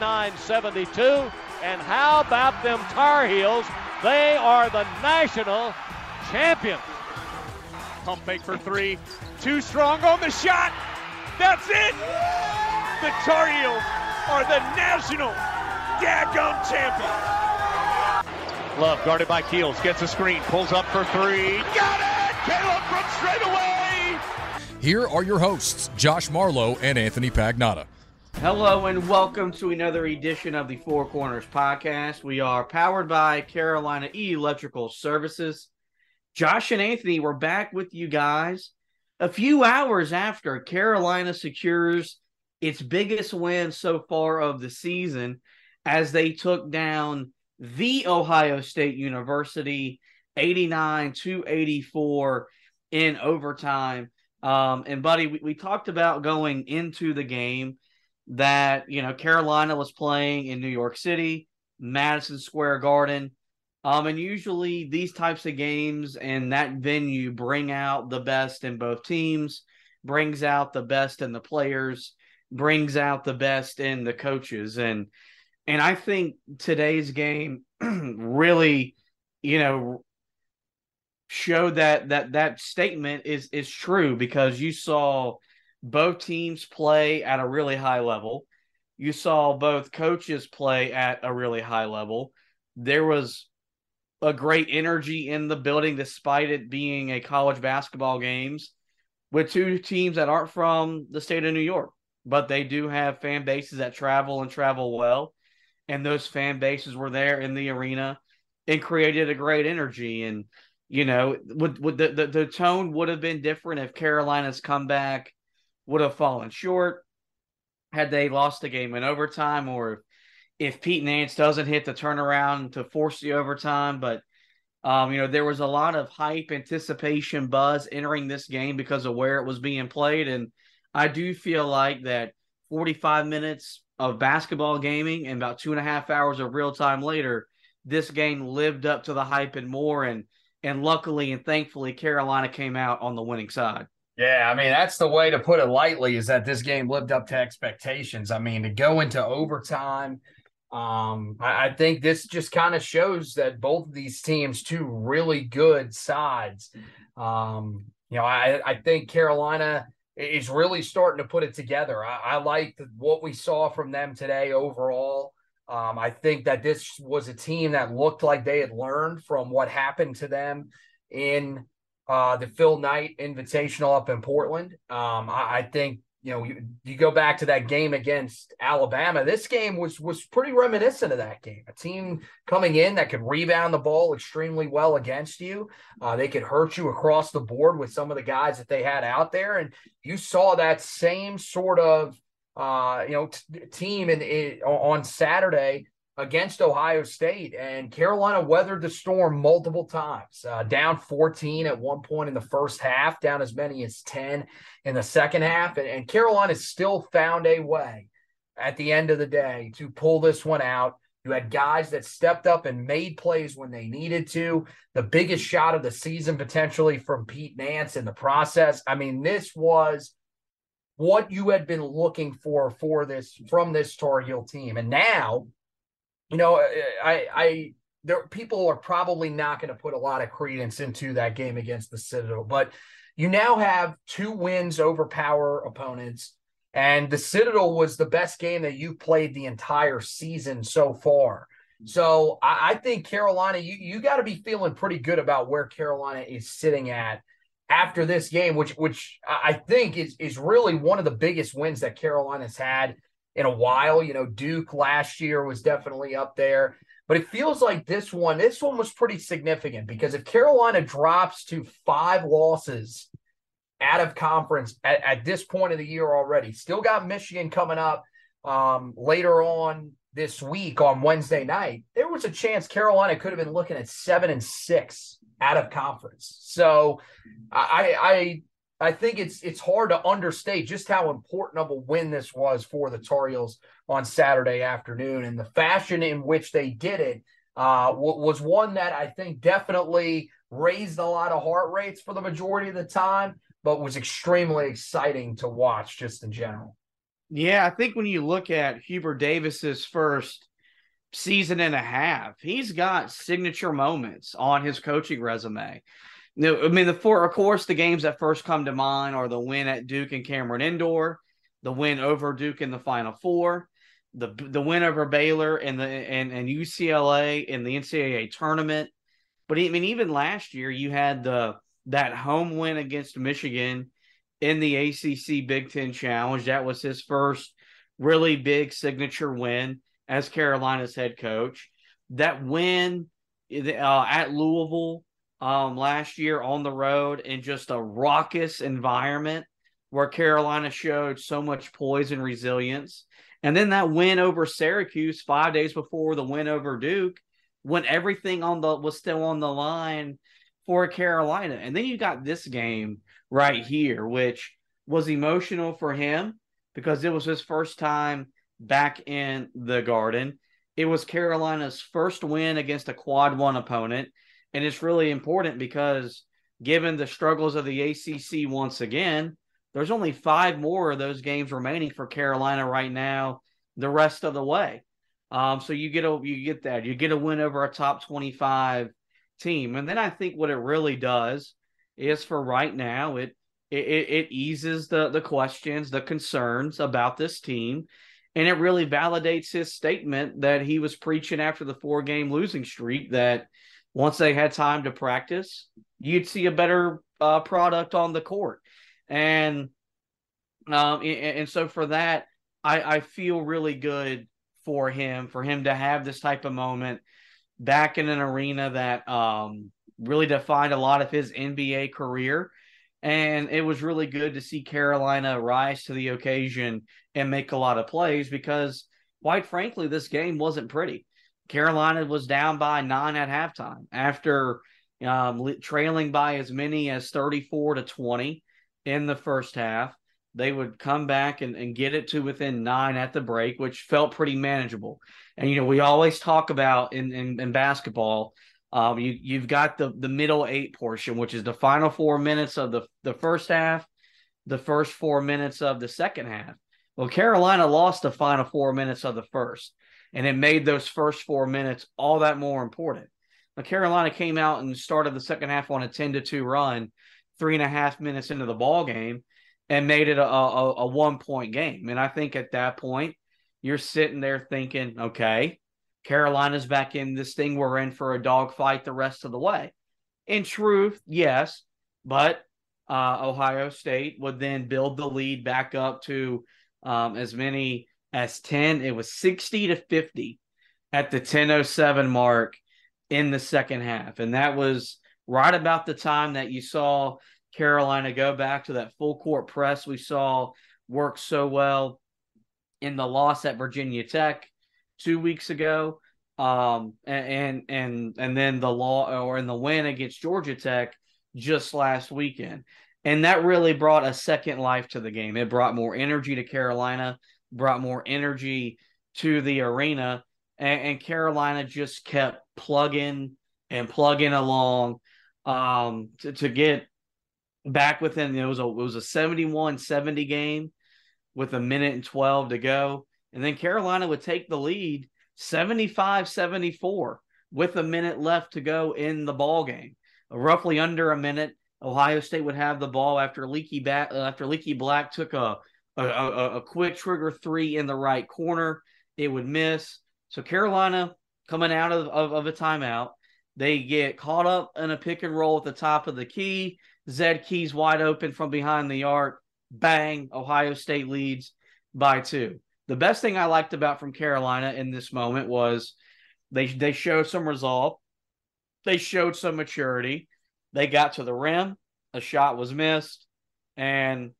89-72. And how about them Tar Heels? They are the national champions. Pump fake for three. Too strong on the shot. That's it. The Tar Heels are the national daggum champions. Love guarded by Keels. Gets a screen. Pulls up for three. Got it. Caleb from straight away. Here are your hosts, Josh Marlowe and Anthony Pagnotta. Hello and welcome to another edition of the Four Corners podcast. We are powered by Carolina E Electrical Services. Josh and Anthony, we're back with you guys a few hours after Carolina secures its biggest win so far of the season as they took down the Ohio State University 89 to 84 in overtime. Um, and buddy, we, we talked about going into the game that you know Carolina was playing in New York City, Madison Square Garden. Um, and usually these types of games and that venue bring out the best in both teams, brings out the best in the players, brings out the best in the coaches. And and I think today's game really, you know, showed that that that statement is is true because you saw both teams play at a really high level. You saw both coaches play at a really high level. There was a great energy in the building despite it being a college basketball games with two teams that aren't from the state of New York, but they do have fan bases that travel and travel well. And those fan bases were there in the arena and created a great energy. And, you know, would, would the, the, the tone would have been different if Carolina's comeback would have fallen short had they lost the game in overtime or if, Pete Nance doesn't hit the turnaround to force the overtime. But, um, you know, there was a lot of hype, anticipation, buzz entering this game because of where it was being played. And I do feel like that 45 minutes of basketball gaming and about two and a half hours of real time later, this game lived up to the hype and more. And, and luckily and thankfully, Carolina came out on the winning side. Yeah, I mean that's the way to put it lightly. Is that this game lived up to expectations? I mean, to go into overtime, um, I, I think this just kind of shows that both of these teams, two really good sides. Um, you know, I I think Carolina is really starting to put it together. I, I like what we saw from them today overall. Um, I think that this was a team that looked like they had learned from what happened to them in uh, the Phil Knight Invitational up in Portland. Um, I, I, think you know you, you, go back to that game against Alabama. This game was was pretty reminiscent of that game. A team coming in that could rebound the ball extremely well against you. Uh, they could hurt you across the board with some of the guys that they had out there, and you saw that same sort of uh, you know t- team in, in on Saturday against Ohio State, and Carolina weathered the storm multiple times. Uh, down 14 at one point in the first half, down as many as 10 in the second half, and, and Carolina still found a way at the end of the day to pull this one out. You had guys that stepped up and made plays when they needed to. The biggest shot of the season potentially from Pete Nance in the process. I mean, this was what you had been looking for for this from this Tar Heel team. And now, you know, eh, eh, I I there people are probably not going to put a lot of credence into that game against the Citadel, but you now have two wins over power opponents. And the Citadel was the best game that you played the entire season so far. Mm-hmm. So I, I think Carolina, you, you got to be feeling pretty good about where Carolina is sitting at after this game, which which I think is is really one of the biggest wins that Carolina's had in a while. You know, Duke last year was definitely up there. But it feels like this one, this one was pretty significant because if Carolina drops to five losses out of conference at, at this point of the year already, still got Michigan coming up um, later on this week on Wednesday night, there was a chance Carolina could have been looking at seven and six out of conference. So I I I think it's it's hard to understate just how important of a win this was for the Tar Heels on Saturday afternoon, and the fashion in which they did it uh, was one that I think definitely raised a lot of heart rates for the majority of the time, but was extremely exciting to watch just in general. Yeah, I think when you look at Hubert Davis's first season and a half, he's got signature moments on his coaching resume. No, I mean the four, of course, the games that first come to mind are the win at Duke and Cameron Indoor, the win over Duke in the Final Four, the the win over Baylor and the and, and UCLA in the NCAA tournament. But I mean, even last year you had the that home win against Michigan in the ACC Big Ten Challenge. That was his first really big signature win as Carolina's head coach. That win uh, at Louisville um, last year on the road in just a raucous environment where Carolina showed so much poise and resilience. And then that win over Syracuse five days before the win over Duke, when everything on the was still on the line for Carolina. And then you got this game right here, which was emotional for him because it was his first time back in the Garden. It was Carolina's first win against a quad one opponent. And it's really important because given the struggles of the ACC once again, there's only five more of those games remaining for Carolina right now, the rest of the way. Um, so you get a you get that. You get a win over a top 25 team, and then I think what it really does is for right now it it, it eases the the questions, the concerns about this team, and it really validates his statement that he was preaching after the four game losing streak that once they had time to practice, you'd see a better uh, product on the court. And um, and, and so for that, I, I feel really good for him, for him to have this type of moment back in an arena that um, really defined a lot of his NBA career. And it was really good to see Carolina rise to the occasion and make a lot of plays because, quite frankly, this game wasn't pretty. Carolina was down by nine at halftime after um, trailing by as many as 34 to 20 in the first half. They would come back and, and get it to within nine at the break, which felt pretty manageable. And, you know, we always talk about in, in, in basketball, um, you, you've got the, the middle eight portion, which is the final four minutes of the, the first half, the first four minutes of the second half. Well, Carolina lost the final four minutes of the first and it made those first four minutes all that more important. Now, Carolina came out and started the second half on a 10 to 2 run, three and a half minutes into the ball game, and made it a, a, a one point game. And I think at that point, you're sitting there thinking, okay, Carolina's back in this thing. We're in for a dogfight the rest of the way. In truth, yes, but uh, Ohio State would then build the lead back up to um, as many as 10. It was 60 to 50 at the 1007 mark in the second half. And that was right about the time that you saw Carolina go back to that full court press we saw work so well in the loss at Virginia Tech two weeks ago. Um, and and and then the law or in the win against Georgia Tech just last weekend. And that really brought a second life to the game. It brought more energy to Carolina brought more energy to the arena. and, and Carolina just kept plugging and plugging along um, to, to get back within. It was a it was a 71-70 game with a minute and 12 to go. And then Carolina would take the lead 75 74 with a minute left to go in the ball game. Roughly under a minute, Ohio State would have the ball after Leaky back after Leaky Black took a a, a a, quick trigger three in the right corner. It would miss. So Carolina coming out of, of, of a timeout, they get caught up in a pick and roll at the top of the key. Zed Key's wide open from behind the arc. Bang! Ohio State leads by two. The best thing I liked about from Carolina in this moment was they they showed some resolve. They showed some maturity. They got to the rim. A shot was missed, and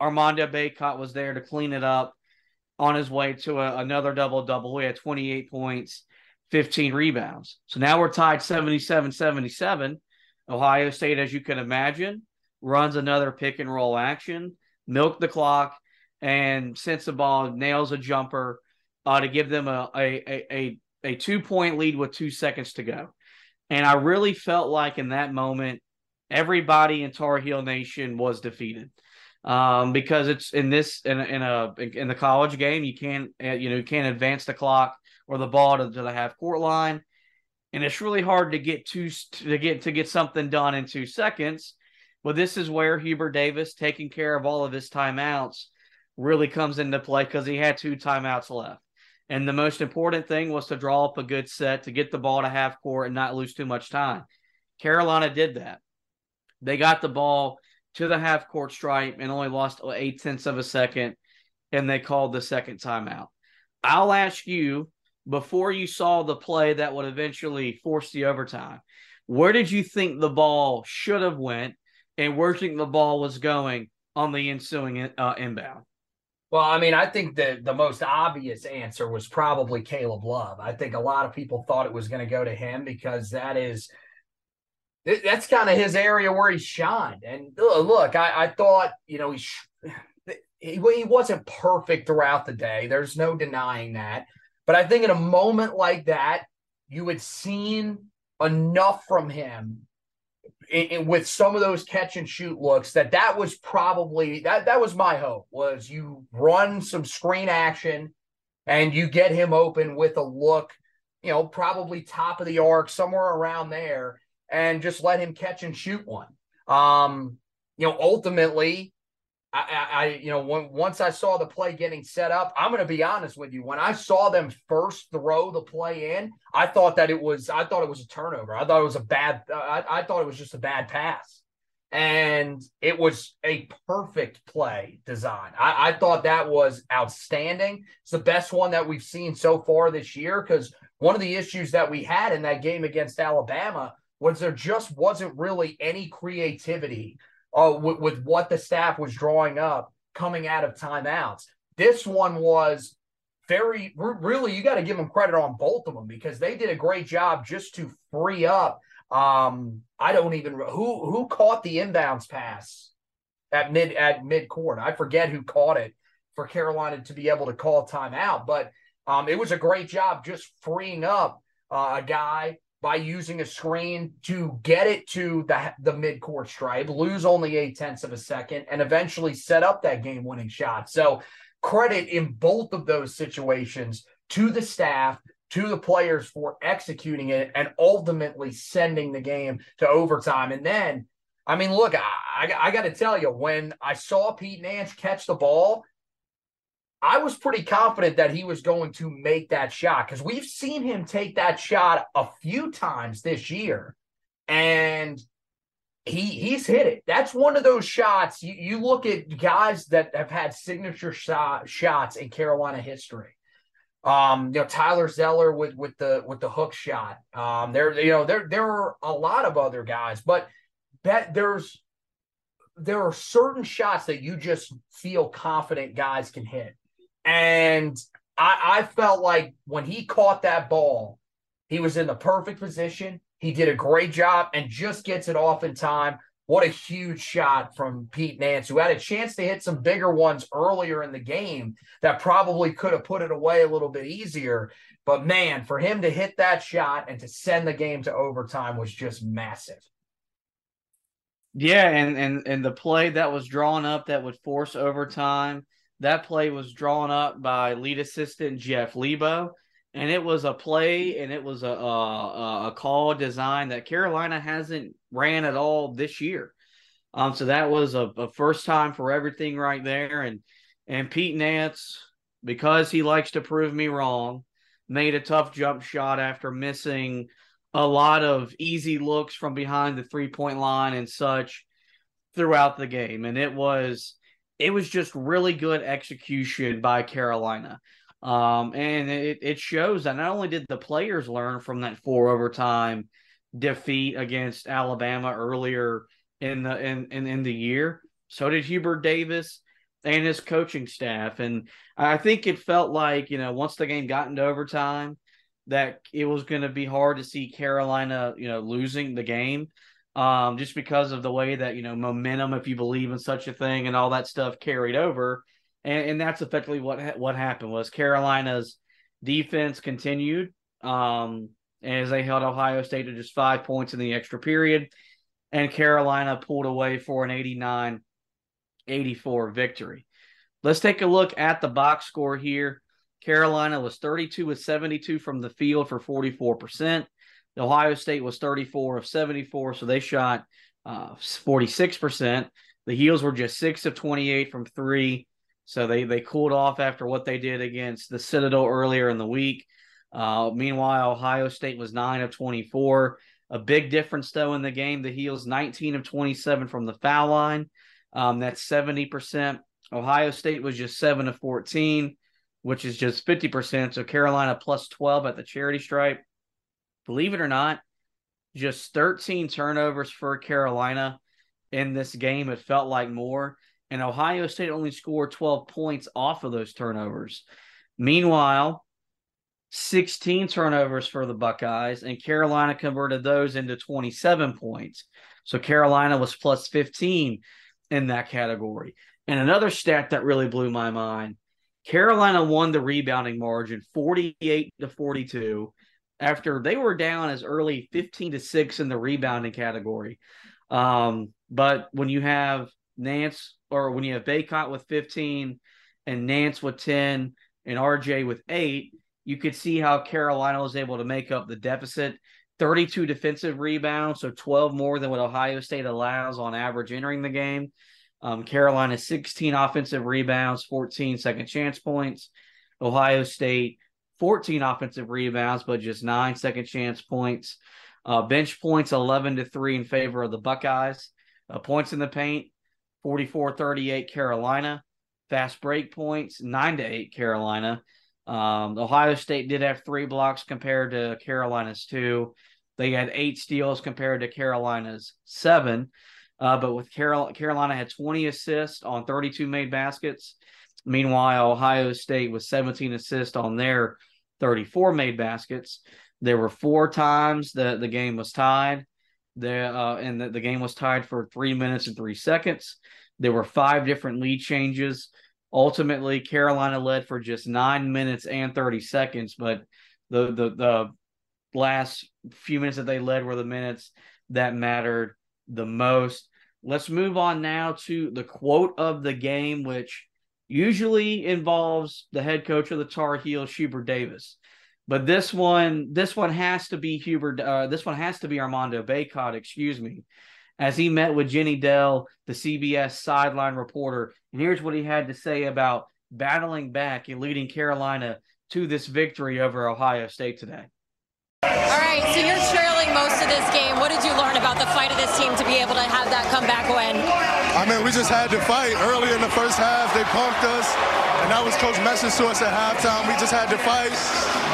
Armando Bacot was there to clean it up on his way to a, another double double. He had 28 points, 15 rebounds. So now we're tied 77 77. Ohio State, as you can imagine, runs another pick and roll action, milk the clock, and since the ball, nails a jumper uh, to give them a, a, a, a two point lead with two seconds to go. And I really felt like in that moment, everybody in Tar Heel Nation was defeated um, because it's in this in, in a in the college game you can't uh, you know you can't advance the clock or the ball to, to the half court line, and it's really hard to get two to get to get something done in two seconds. But this is where Hubert Davis taking care of all of his timeouts really comes into play because he had two timeouts left. And the most important thing was to draw up a good set to get the ball to half court and not lose too much time. Carolina did that. They got the ball to the half court stripe and only lost eight tenths of a second, and they called the second timeout. I'll ask you before you saw the play that would eventually force the overtime, where did you think the ball should have went, and where do you think the ball was going on the ensuing uh, inbound? Well, I mean, I think the the most obvious answer was probably Caleb Love. I think a lot of people thought it was going to go to him because that is that's kind of his area where he shined. And look, I, I thought you know he, he he wasn't perfect throughout the day. There's no denying that. But I think in a moment like that, you had seen enough from him in, in, with some of those catch and shoot looks that that was probably that that was my hope was you run some screen action and you get him open with a look you know probably top of the arc somewhere around there and just let him catch and shoot one um you know ultimately I, I, you know, when, once I saw the play getting set up, I'm going to be honest with you. When I saw them first throw the play in, I thought that it was, I thought it was a turnover. I thought it was a bad, I, I thought it was just a bad pass. And it was a perfect play design. I, I thought that was outstanding. It's the best one that we've seen so far this year because one of the issues that we had in that game against Alabama was there just wasn't really any creativity uh, with, with what the staff was drawing up coming out of timeouts. This one was very really you got to give them credit on both of them because they did a great job just to free up um i don't even who who caught the inbounds pass at mid at mid court i forget who caught it for carolina to be able to call timeout but um it was a great job just freeing up uh, a guy by using a screen to get it to the, the mid-court stripe, lose only eight tenths of a second, and eventually set up that game-winning shot. So credit in both of those situations to the staff, to the players for executing it and ultimately sending the game to overtime. And then, I mean, look, I, I, I got to tell you, when I saw Pete Nance catch the ball, I was pretty confident that he was going to make that shot because we've seen him take that shot a few times this year, and he he's hit it. That's one of those shots. You, you look at guys that have had signature shot, shots in Carolina history. Um, you know Tyler Zeller with with the with the hook shot. Um, there you know there there are a lot of other guys, but that there's there are certain shots that you just feel confident guys can hit. And I, I felt like when he caught that ball, he was in the perfect position. He did a great job and just gets it off in time. What a huge shot from Pete Nance, who had a chance to hit some bigger ones earlier in the game that probably could have put it away a little bit easier. But man, for him to hit that shot and to send the game to overtime was just massive. Yeah, and and and the play that was drawn up that would force overtime, that play was drawn up by lead assistant Jeff Lebo, and it was a play and it was a a, a call design that Carolina hasn't ran at all this year. Um, so that was a, a first time for everything right there, and and Pete Nance, because he likes to prove me wrong, made a tough jump shot after missing a lot of easy looks from behind the three point line and such throughout the game. And it was it was just really good execution by Carolina. Um, and it, it shows that not only did the players learn from that four overtime defeat against Alabama earlier in the in, in, in the year, so did Hubert Davis and his coaching staff. And I think it felt like, you know, once the game got into overtime, that it was going to be hard to see Carolina, you know, losing the game. Um, just because of the way that, you know, momentum, if you believe in such a thing and all that stuff carried over. And, and that's effectively what what happened was Carolina's defense continued um, as they held Ohio State to just five points in the extra period. And Carolina pulled away for an 89 84 victory. Let's take a look at the box score here. Carolina was 32 with 72 from the field for 44%. Ohio State was 34 of 74, so they shot uh, 46%. The Heels were just 6 of 28 from three, so they, they cooled off after what they did against the Citadel earlier in the week. Uh, meanwhile, Ohio State was 9 of 24. A big difference, though, in the game. The Heels 19 of 27 from the foul line. Um, that's 70%. Ohio State was just 7 of 14, which is just 50%. So Carolina plus 12 at the charity stripe. Believe it or not, just 13 turnovers for Carolina in this game. It felt like more. And Ohio State only scored 12 points off of those turnovers. Meanwhile, 16 turnovers for the Buckeyes, and Carolina converted those into 27 points. So Carolina was plus 15 in that category. And another stat that really blew my mind Carolina won the rebounding margin 48 to 42 after they were down as early 15 to 6 in the rebounding category. Um, but when you have Nance or when you have Bacot with 15 and Nance with 10 and RJ with 8, you could see how Carolina was able to make up the deficit. 32 defensive rebounds, so 12 more than what Ohio State allows on average entering the game. Um, Carolina 16 offensive rebounds, 14 second chance points. Ohio State 14 offensive rebounds, but just nine second chance points. Uh, bench points 11 to 3 in favor of the Buckeyes. Uh, points in the paint 44 38 Carolina. Fast break points 9 to 8 Carolina. Um, Ohio State did have three blocks compared to Carolina's two. They had eight steals compared to Carolina's seven. Uh, but with Carol, Carolina had 20 assists on 32 made baskets. Meanwhile, Ohio State was 17 assists on their 34 made baskets. There were four times that the game was tied. The uh, and the, the game was tied for three minutes and three seconds. There were five different lead changes. Ultimately, Carolina led for just nine minutes and 30 seconds, but the the the last few minutes that they led were the minutes that mattered the most. Let's move on now to the quote of the game, which usually involves the head coach of the Tar Heels, Hubert Davis. But this one, this one has to be Hubert. Uh, this one has to be Armando Bacot, excuse me, as he met with Jenny Dell, the CBS sideline reporter. And here's what he had to say about battling back and leading Carolina to this victory over Ohio State today. All right, so you're trailing most of this game. What did you learn about the fight of this team to be able to have that comeback win? I mean, we just had to fight. Early in the first half, they punked us, and that was Coach message to us at halftime. We just had to fight.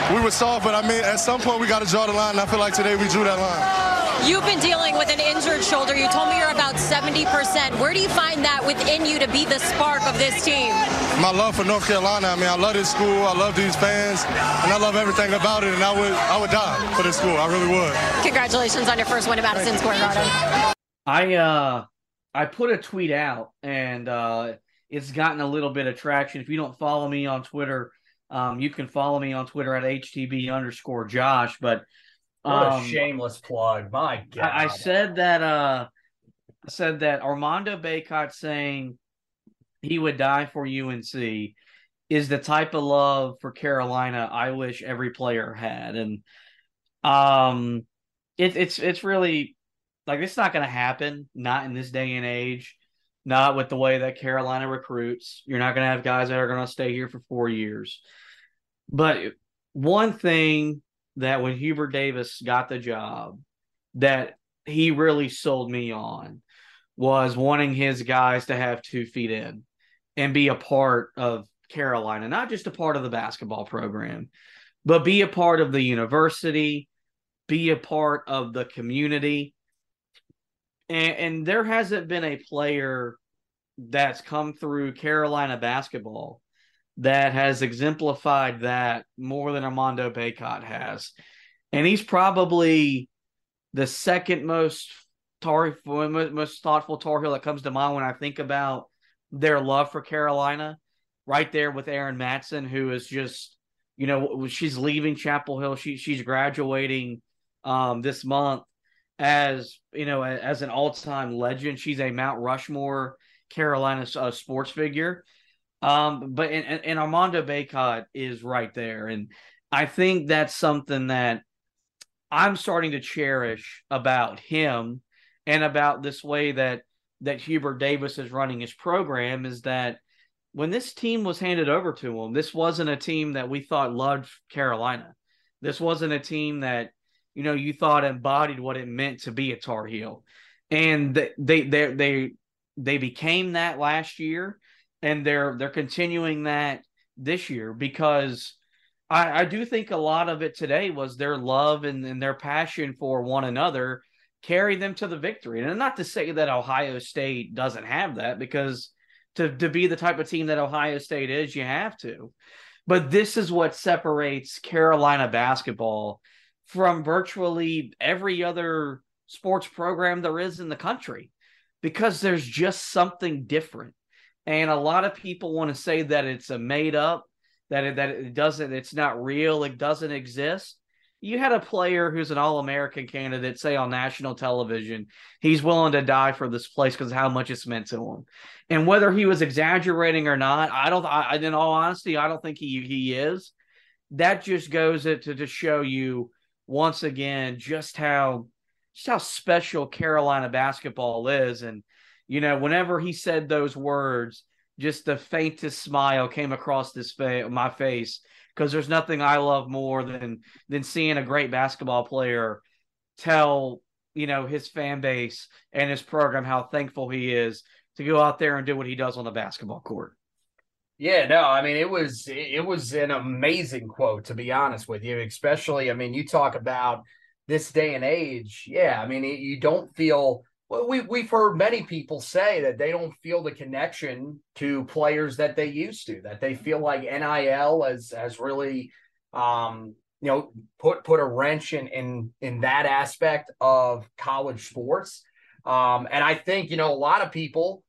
We were soft, but I mean, at some point, we got to draw the line, and I feel like today we drew that line. You've been dealing with an injured shoulder. You told me you're about 70%. Where do you find that within you to be the spark of this team? My love for North Carolina. I mean, I love this school. I love these fans, and I love everything about it. And I would, I would die for this school. I really would. Congratulations on your first win at Madison Square Garden. I uh, I put a tweet out, and uh, it's gotten a little bit of traction. If you don't follow me on Twitter, Um, you can follow me on Twitter at HTB underscore Josh. But what um, a shameless plug. My God. I, I said that uh I said that Armando Bacot saying he would die for UNC is the type of love for Carolina I wish every player had. And um it, it's it's really like it's not gonna happen, not in this day and age, not with the way that Carolina recruits. You're not gonna have guys that are gonna stay here for four years. But one thing that when Hubert Davis got the job that he really sold me on was wanting his guys to have two feet in and be a part of Carolina, not just a part of the basketball program, but be a part of the university, be a part of the community. And, and there hasn't been a player that's come through Carolina basketball that has exemplified that more than Armando Bacot has. And he's probably the second most tar most thoughtful Tar Heel that comes to mind when I think about their love for Carolina. Right there with Erin Matson, who is just, you know, she's leaving Chapel Hill. She she's graduating um, this month as you know as an all time legend. She's a Mount Rushmore Carolina uh, sports figure. Um, but and, and Armando Bacot is right there, and I think that's something that I'm starting to cherish about him and about this way that that Hubert Davis is running his program is that when this team was handed over to him, this wasn't a team that we thought loved Carolina. This wasn't a team that you know you thought embodied what it meant to be a Tar Heel, and they they they they, became that last year and they're they're continuing that this year because I, I do think a lot of it today was their love and, and their passion for one another carry them to the victory. And not to say that Ohio State doesn't have that because to, to be the type of team that Ohio State is, you have to. But this is what separates Carolina basketball from virtually every other sports program there is in the country because there's just something different. And a lot of people want to say that it's a made up that it, that it doesn't it's not real it doesn't exist. You had a player who's an all-american candidate say on national television. He's willing to die for this place because how much it's meant to him. And whether he was exaggerating or not i don't I, in all honesty i don't think he he is. That just goes to to show you once again just how just how special carolina basketball is and you know, whenever he said those words, just the faintest smile came across this fa- my face because there's nothing I love more than than seeing a great basketball player tell you know his fan base and his program how thankful he is to go out there and do what he does on the basketball court. Yeah, no, I mean it was it was an amazing quote to be honest with you, especially I mean you talk about this day and age. Yeah, I mean you don't feel well, we we've heard many people say that they don't feel the connection to players that they used to. That they feel like NIL has has really, um, you know, put put a wrench in in in that aspect of college sports. Um, and I think you know a lot of people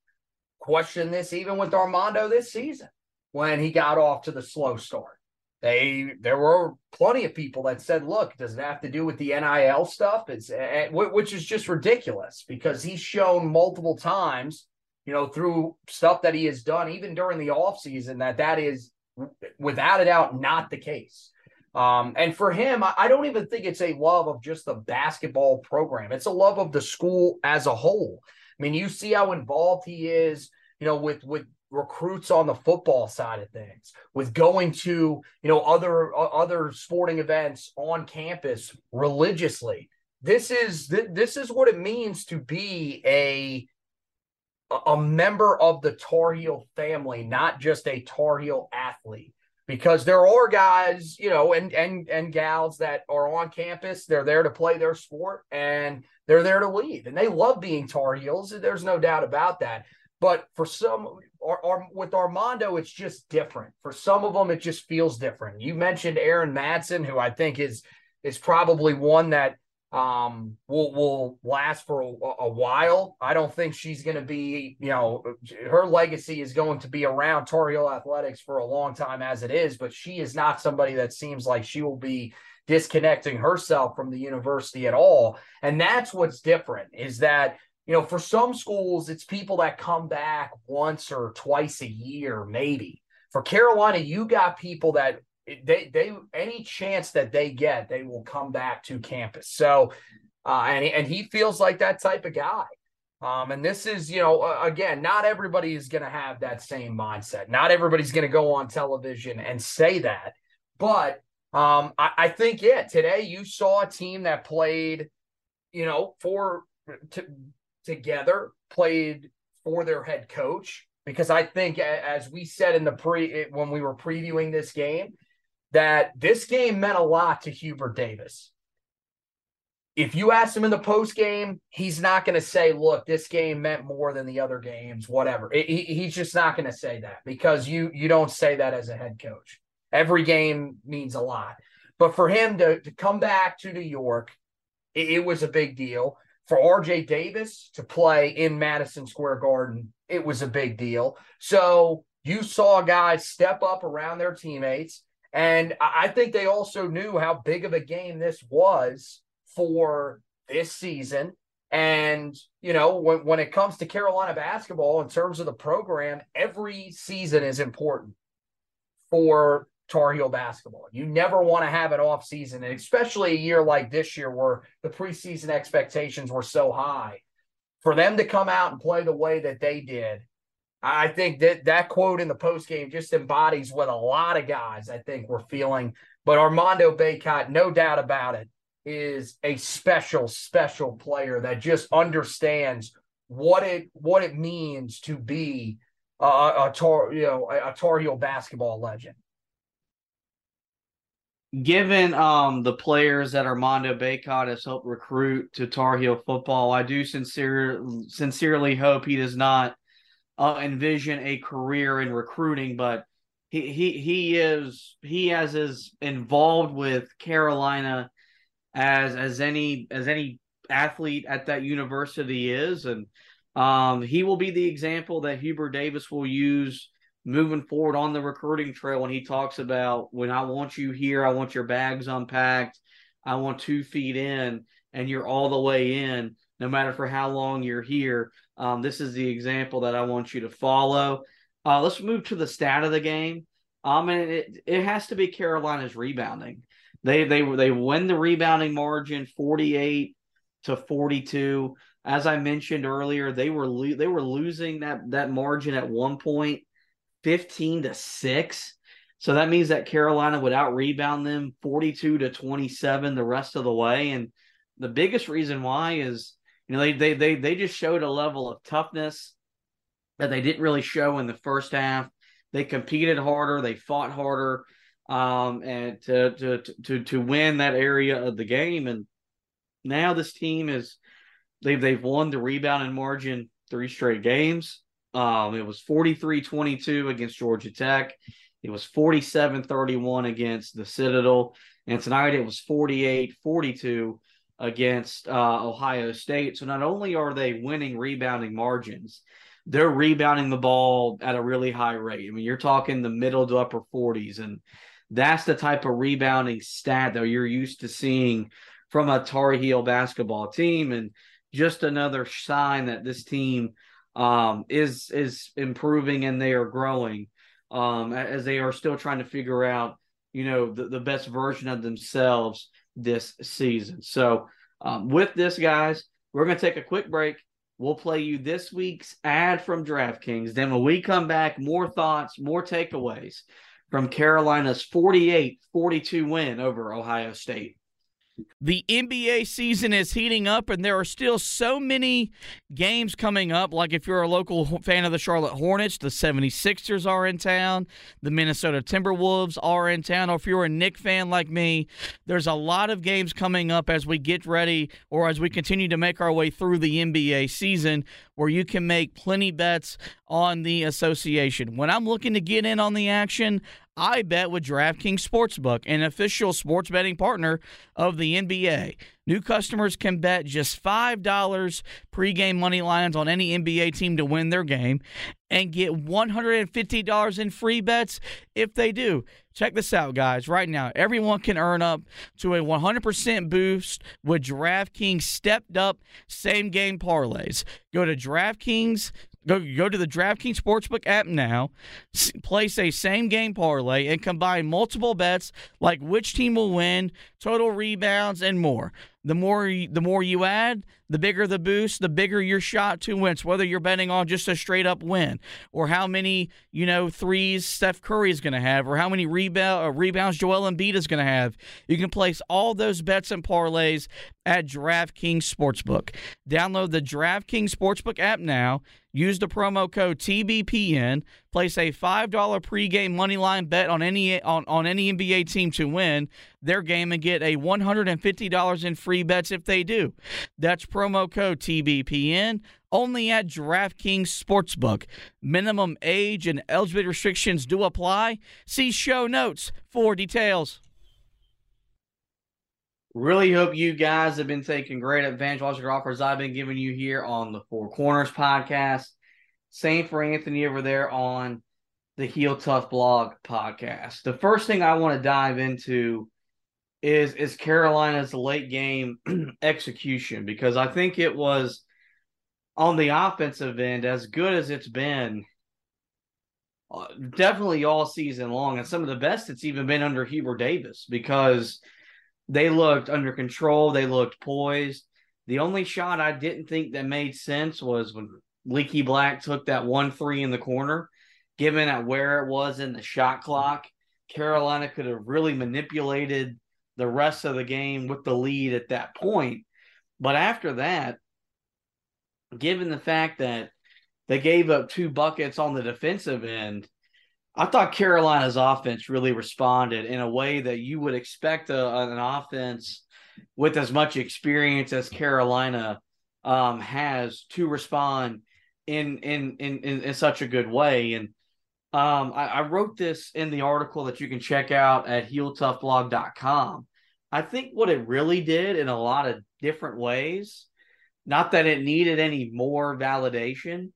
question this even with Armando this season when he got off to the slow start. They there were plenty of people that said, "Look, does it have to do with the NIL stuff?" It's uh, which is just ridiculous because he's shown multiple times, you know, through stuff that he has done, even during the off season, that that is without a doubt not the case. Um, and for him, I, I don't even think it's a love of just the basketball program; it's a love of the school as a whole. I mean, you see how involved he is, you know, with with recruits on the football side of things with going to you know other other sporting events on campus religiously. This is this is what it means to be a a member of the Tar Heel family not just a Tar Heel athlete. Because there are guys you know and and and gals that are on campus they're there to play their sport and they're there to leave and they love being Tar Heels there's no doubt about that but for some, or, or, with Armando, it's just different. For some of them, it just feels different. You mentioned Erin Matson, who I think is is probably one that um, will will last for a, a while. I don't think she's going to be, you know, her legacy is going to be around Tar Heel athletics for a long time as it is. But she is not somebody that seems like she will be disconnecting herself from the university at all. And that's what's different is that you know, for some schools, it's people that come back once or twice a year, maybe. For Carolina, you got people that they they any chance that they get, they will come back to campus. So, uh, and and he feels like that type of guy. Um, and this is, you know, uh, again, not everybody is going to have that same mindset. Not everybody's going to go on television and say that. But um, I, I think, yeah, today you saw a team that played, you know, for to, together, played for their head coach. Because I think, as we said in the pre eh, when we were previewing this game, that this game meant a lot to Hubert Davis. If you ask him in the post game, he's not going to say, "Look, this game meant more than the other games." Whatever. He, he's just not going to say that because you you don't say that as a head coach. Every game means a lot, but for him to to come back to New York, it, it was a big deal. For RJ Davis to play in Madison Square Garden, it was a big deal. So you saw guys step up around their teammates and I think they also knew how big of a game this was for this season. And, you know, when, when it comes to Carolina basketball, in terms of the program, every season is important for Tar Heel basketball. You never want to have an off season, and especially a year like this year where the preseason expectations were so high. For them to come out and play the way that they did I think that that quote in the post game just embodies what a lot of guys I think were feeling. But Armando Bacot, no doubt about it, is a special, special player that just understands what it what it means to be a, a Tar you know a, a Tar Heel basketball legend. Given um the players that Armando Bacot has helped recruit to Tar Heel football, I do sincere sincerely hope he does not uh, envision a career in recruiting, but he he he is he has as involved with Carolina as as any as any athlete at that university is, and um, he will be the example that Hubert Davis will use moving forward on the recruiting trail when he talks about when I want you here, I want your bags unpacked, I want two feet in, and you're all the way in, no matter for how long you're here. Um, this is the example that I want you to follow. Uh, let's move to the stat of the game. Um, and it, it has to be Carolina's rebounding. They they they win the rebounding margin 48 to 42. As I mentioned earlier, they were lo- they were losing that that margin at one point 15 to 6. So that means that Carolina would out rebound them 42 to 27 the rest of the way and the biggest reason why is you know, they they they they just showed a level of toughness that they didn't really show in the first half. They competed harder, they fought harder, um, and to to to to win that area of the game. And now this team is they've they've won the rebounding margin three straight games. Um, it was 43-22 against Georgia Tech. It was 47-31 against the Citadel. And tonight it was 48-42 against uh, Ohio State. So not only are they winning rebounding margins, they're rebounding the ball at a really high rate. I mean, you're talking the middle to upper 40s, and that's the type of rebounding stat that you're used to seeing from a Tar Heel basketball team, and just another sign that this team um, is is improving and they are growing um, as they are still trying to figure out, you know, the, the best version of themselves this season. So, um, with this, guys, we're going to take a quick break. We'll play you this week's ad from DraftKings. Then, when we come back, more thoughts, more takeaways from Carolina's 48 42 win over Ohio State. The NBA season is heating up, and there are still so many games coming up. Like if you're a local fan of the Charlotte Hornets, the 76ers are in town, the Minnesota Timberwolves are in town. Or if you're a Knick fan like me, there's a lot of games coming up as we get ready or as we continue to make our way through the NBA season where you can make plenty bets on the association. When I'm looking to get in on the action, I bet with DraftKings Sportsbook, an official sports betting partner of the NBA. New customers can bet just $5 pregame money lines on any NBA team to win their game and get $150 in free bets if they do. Check this out, guys. Right now, everyone can earn up to a 100% boost with DraftKings stepped up same game parlays. Go to DraftKings Go go to the DraftKings Sportsbook app now, place a same game parlay, and combine multiple bets like which team will win, total rebounds, and more. The more the more you add, the bigger the boost, the bigger your shot to win. whether you're betting on just a straight up win, or how many you know threes Steph Curry is going to have, or how many rebound, uh, rebounds Joel Embiid is going to have, you can place all those bets and parlays at DraftKings Sportsbook. Download the DraftKings Sportsbook app now. Use the promo code TBPN. Place a five dollar pregame money line bet on any on, on any NBA team to win their game and get a one hundred and fifty dollars in free bets if they do. That's promo code TBPN only at DraftKings Sportsbook. Minimum age and eligibility restrictions do apply. See show notes for details. Really hope you guys have been taking great advantage of the offers I've been giving you here on the Four Corners podcast. Same for Anthony over there on the Heel Tough Blog podcast. The first thing I want to dive into is is Carolina's late game execution because I think it was on the offensive end as good as it's been uh, definitely all season long and some of the best it's even been under Hubert Davis because – they looked under control. They looked poised. The only shot I didn't think that made sense was when Leaky Black took that one three in the corner. Given at where it was in the shot clock, Carolina could have really manipulated the rest of the game with the lead at that point. But after that, given the fact that they gave up two buckets on the defensive end, I thought Carolina's offense really responded in a way that you would expect a, an offense with as much experience as Carolina um, has to respond in, in in in in such a good way. And um, I, I, wrote this in the article that you can check out at heeltoughblog.com. I think what it really did in a lot of different ways, not that it needed any more validation,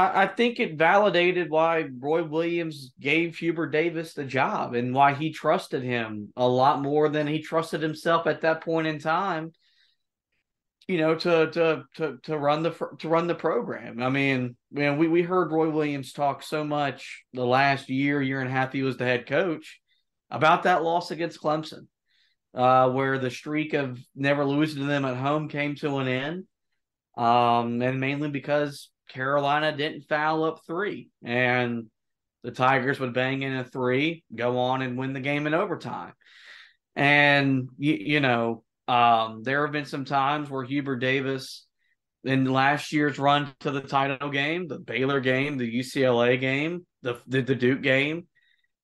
I, I think it validated why Roy Williams gave Hubert Davis the job and why he trusted him a lot more than he trusted himself at that point in time. You know, to to to to run the to run the program. I mean, man, we we heard Roy Williams talk so much the last year, year and a half he was the head coach about that loss against Clemson, uh, where the streak of never losing to them at home came to an end. Um, and mainly because Carolina didn't foul up three, and the Tigers would bang in a three, go on and win the game in overtime. And you, you know, um, there have been some times where Hubert Davis, in last year's run to the title game, the Baylor game, the UCLA game, the the, the Duke game,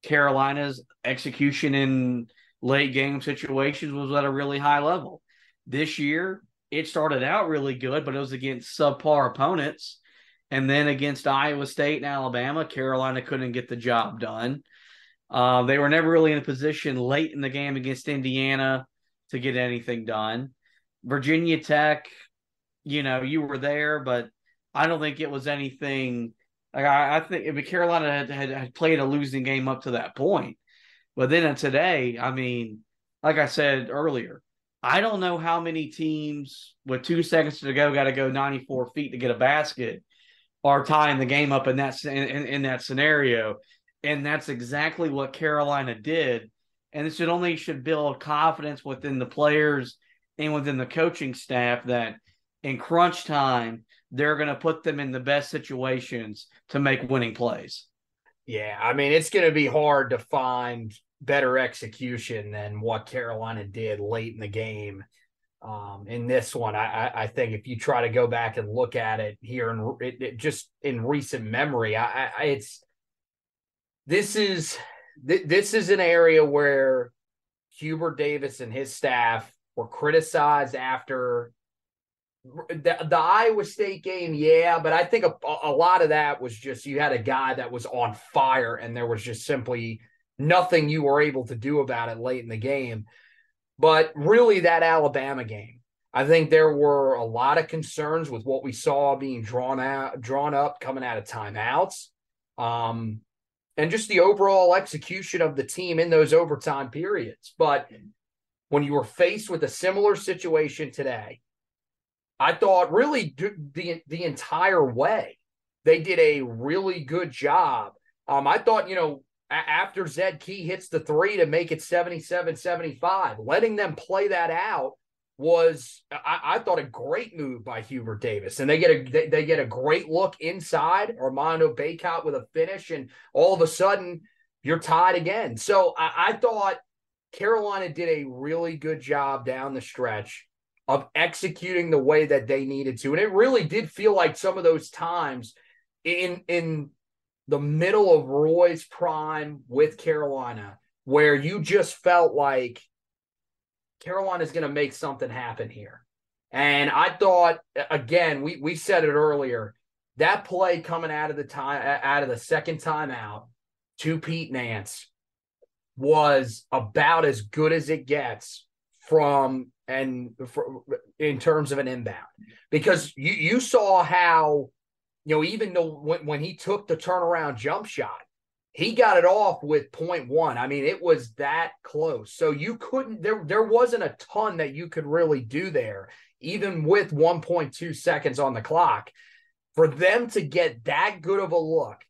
Carolina's execution in late game situations was at a really high level. This year, it started out really good, but it was against subpar opponents. And then against Iowa State and Alabama, Carolina couldn't get the job done. Uh, they were never really in a position late in the game against Indiana to get anything done. Virginia Tech, you know, you were there, but I don't think it was anything. Like I, I think if Carolina had, had, had played a losing game up to that point, but then today, I mean, like I said earlier, I don't know how many teams with two seconds to go got to go 94 feet to get a basket are tying the game up in that in, in that scenario, and that's exactly what Carolina did. And it should only should build confidence within the players and within the coaching staff that in crunch time they're going to put them in the best situations to make winning plays. Yeah, I mean it's going to be hard to find better execution than what Carolina did late in the game um, in this one. I, I, think if you try to go back and look at it here and it, it just in recent memory, I, I it's this is th- this is an area where Hubert Davis and his staff were criticized after the, the Iowa State game, yeah, but I think a, a lot of that was just you had a guy that was on fire and there was just simply nothing you were able to do about it late in the game. But really, that Alabama game, I think there were a lot of concerns with what we saw being drawn out, drawn up coming out of timeouts, um, and just the overall execution of the team in those overtime periods. But when you were faced with a similar situation today, I thought really the the entire way they did a really good job. Um, I thought, you know, after Zed Key hits the three to make it 77 75, letting them play that out was I, I, thought a great move by Hubert Davis, and they get a they, they, get a great look inside Armando Bacot with a finish, and all of a sudden you're tied again. So I, I thought Carolina did a really good job down the stretch of executing the way that they needed to, and it really did feel like some of those times in in the middle of Roy's prime with Carolina, where you just felt like Carolina's going to make something happen here. And I thought again, we we said it earlier, that play coming out of the time out of the second time out to Pete Nance was about as good as it gets from and for, in terms of an inbound because you you saw how you know, even though when, when he took the turnaround jump shot, he got it off with point one. I mean, it was that close. So you couldn't there there wasn't a ton that you could really do there, even with 1.2 seconds on the clock. For them to get that good of a look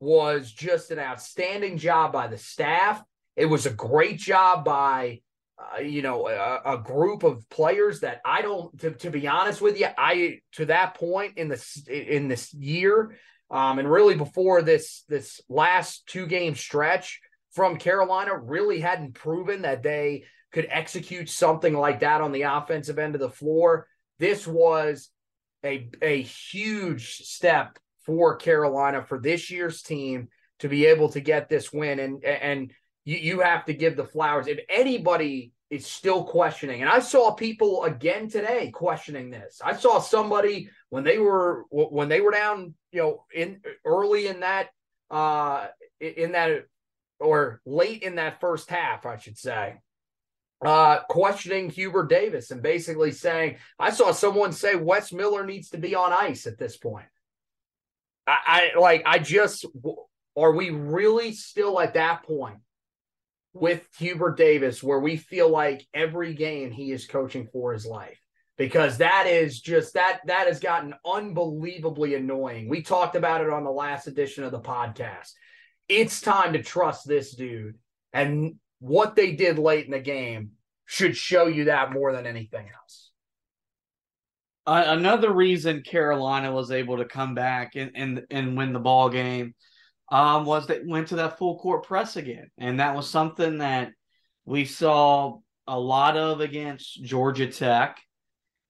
was just an outstanding job by the staff. It was a great job by uh, you know, a, a, group of players that I don't. To, to be honest with you, I to that point in this in this year, um, and really before this this last two game stretch from Carolina, really hadn't proven that they could execute something like that on the offensive end of the floor. This was a a huge step for Carolina for this year's team to be able to get this win and and you, you have to give the flowers. If anybody is still questioning, and I saw people again today questioning this. I saw somebody when they were when they were down, you know, in early in that uh in that or late in that first half, I should say, uh, questioning Hubert Davis and basically saying, I saw someone say Wes Miller needs to be on ice at this point. I, I like, I just, are we really still at that point with Hubert Davis where we feel like every game he is coaching for his life because that is just that that has gotten unbelievably annoying. We talked about it on the last edition of the podcast. It's time to trust this dude and what they did late in the game should show you that more than anything else. Uh, another reason Carolina was able to come back and, and and win the ball game um, was they went to that full court press again. And that was something that we saw a lot of against Georgia Tech,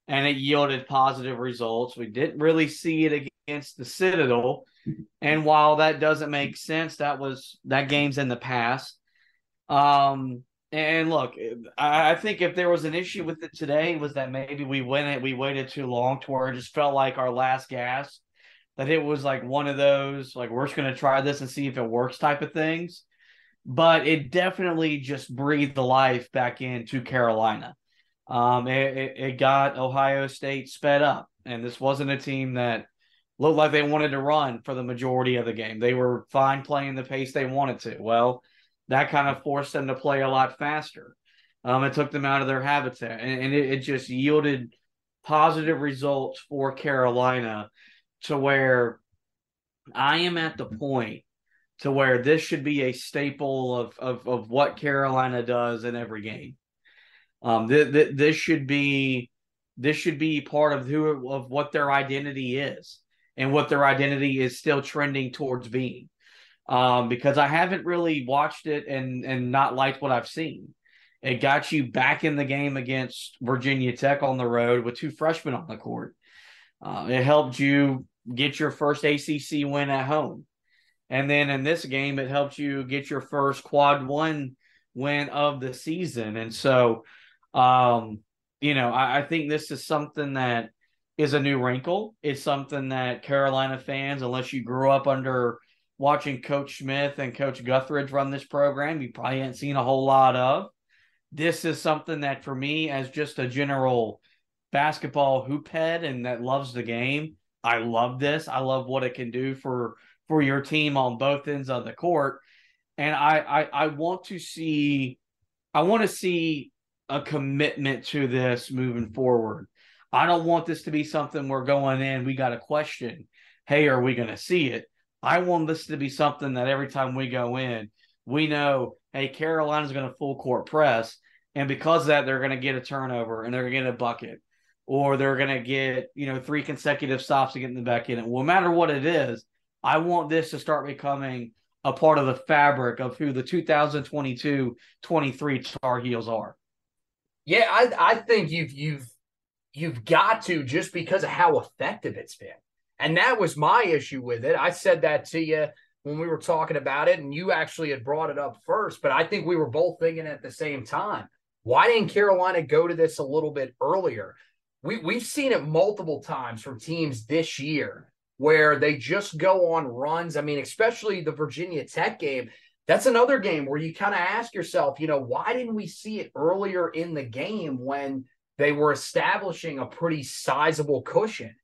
and it yielded positive results. We didn't really see it against the Citadel. And while that doesn't make sense, that was that game's in the past. Um, and look, I think if there was an issue with it today, was that maybe we went it, we waited too long to where it just felt like our last gas that it was like one of those like we're just going to try this and see if it works type of things. But it definitely just breathed the life back into carolina. Um it, it, got ohio state sped up and this wasn't a team that looked like they wanted to run for the majority of the game. They were fine playing the pace they wanted to. Well that kind of forced them to play a lot faster. Um it took them out of their habitat and, and it, it just yielded positive results for carolina to where I am at the point to where this should be a staple of of, of what Carolina does in every game. Um, th- th- this should be this should be part of who of what their identity is and what their identity is still trending towards being. Um, because I haven't really watched it and and not liked what I've seen. It got you back in the game against Virginia Tech on the road with two freshmen on the court. Uh, it helped you get your first ACC win at home. And then in this game, it helped you get your first quad one win of the season. And so, um, you know, I, I think this is something that is a new wrinkle. It's something that Carolina fans, unless you grew up under watching Coach Smith and Coach Guthridge run this program, you probably haven't seen a whole lot of. This is something that for me, as just a general basketball hoop head and that loves the game, I love this. I love what it can do for for your team on both ends of the court. And I I, I want to see I want to see a commitment to this moving forward. I don't want this to be something we're going in, we got a question. Hey, are we going to see it? I want this to be something that every time we go in, we know, hey, Carolina's going to full court press. And because of that, they're going to get a turnover and they're going to get a bucket or they're going to get, you know, three consecutive stops to get in the back in. And no matter what it is, I want this to start becoming a part of the fabric of who the 2022 23 Tar Heels are. Yeah, I, I think you've you've you've got to just because of how effective it's been. And that was my issue with it. I said that to you when we were talking about it, and you actually had brought it up first, but I think we were both thinking at the same time. Why didn't Carolina go to this a little bit earlier? We, we've seen it multiple times from teams this year where they just go on runs. I mean, especially the Virginia Tech game. That's another game where you kind of ask yourself, you know, why didn't we see it earlier in the game when they were establishing a pretty sizable cushion?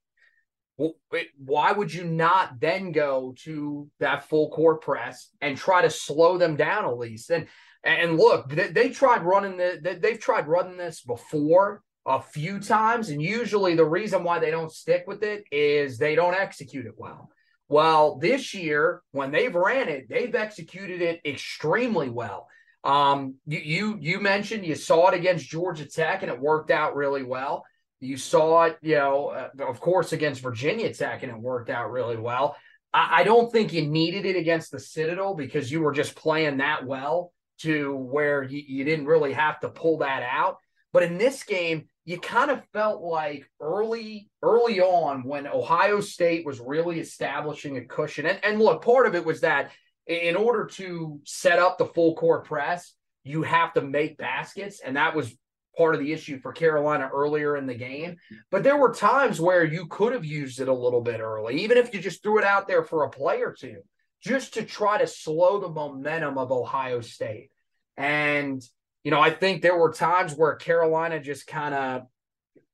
Why would you not then go to that full court press and try to slow them down at least? And and look, they, they tried running the they've tried running this before a few times, and usually the reason why they don't stick with it is they don't execute it well. Well, this year when they've ran it, they've executed it extremely well. Um, you you you mentioned you saw it against Georgia Tech and it worked out really well. You saw it, you know, uh, of course, against Virginia Tech, and it worked out really well. I, I don't think you needed it against the Citadel because you were just playing that well to where you, you didn't really have to pull that out. But in this game, you kind of felt like early early on when Ohio State was really establishing a cushion. And, and look, part of it was that in order to set up the full court press, you have to make baskets. And that was part of the issue for Carolina earlier in the game. But there were times where you could have used it a little bit early, even if you just threw it out there for a play or two, just to try to slow the momentum of Ohio State. And, you know, I think there were times where Carolina just kind of,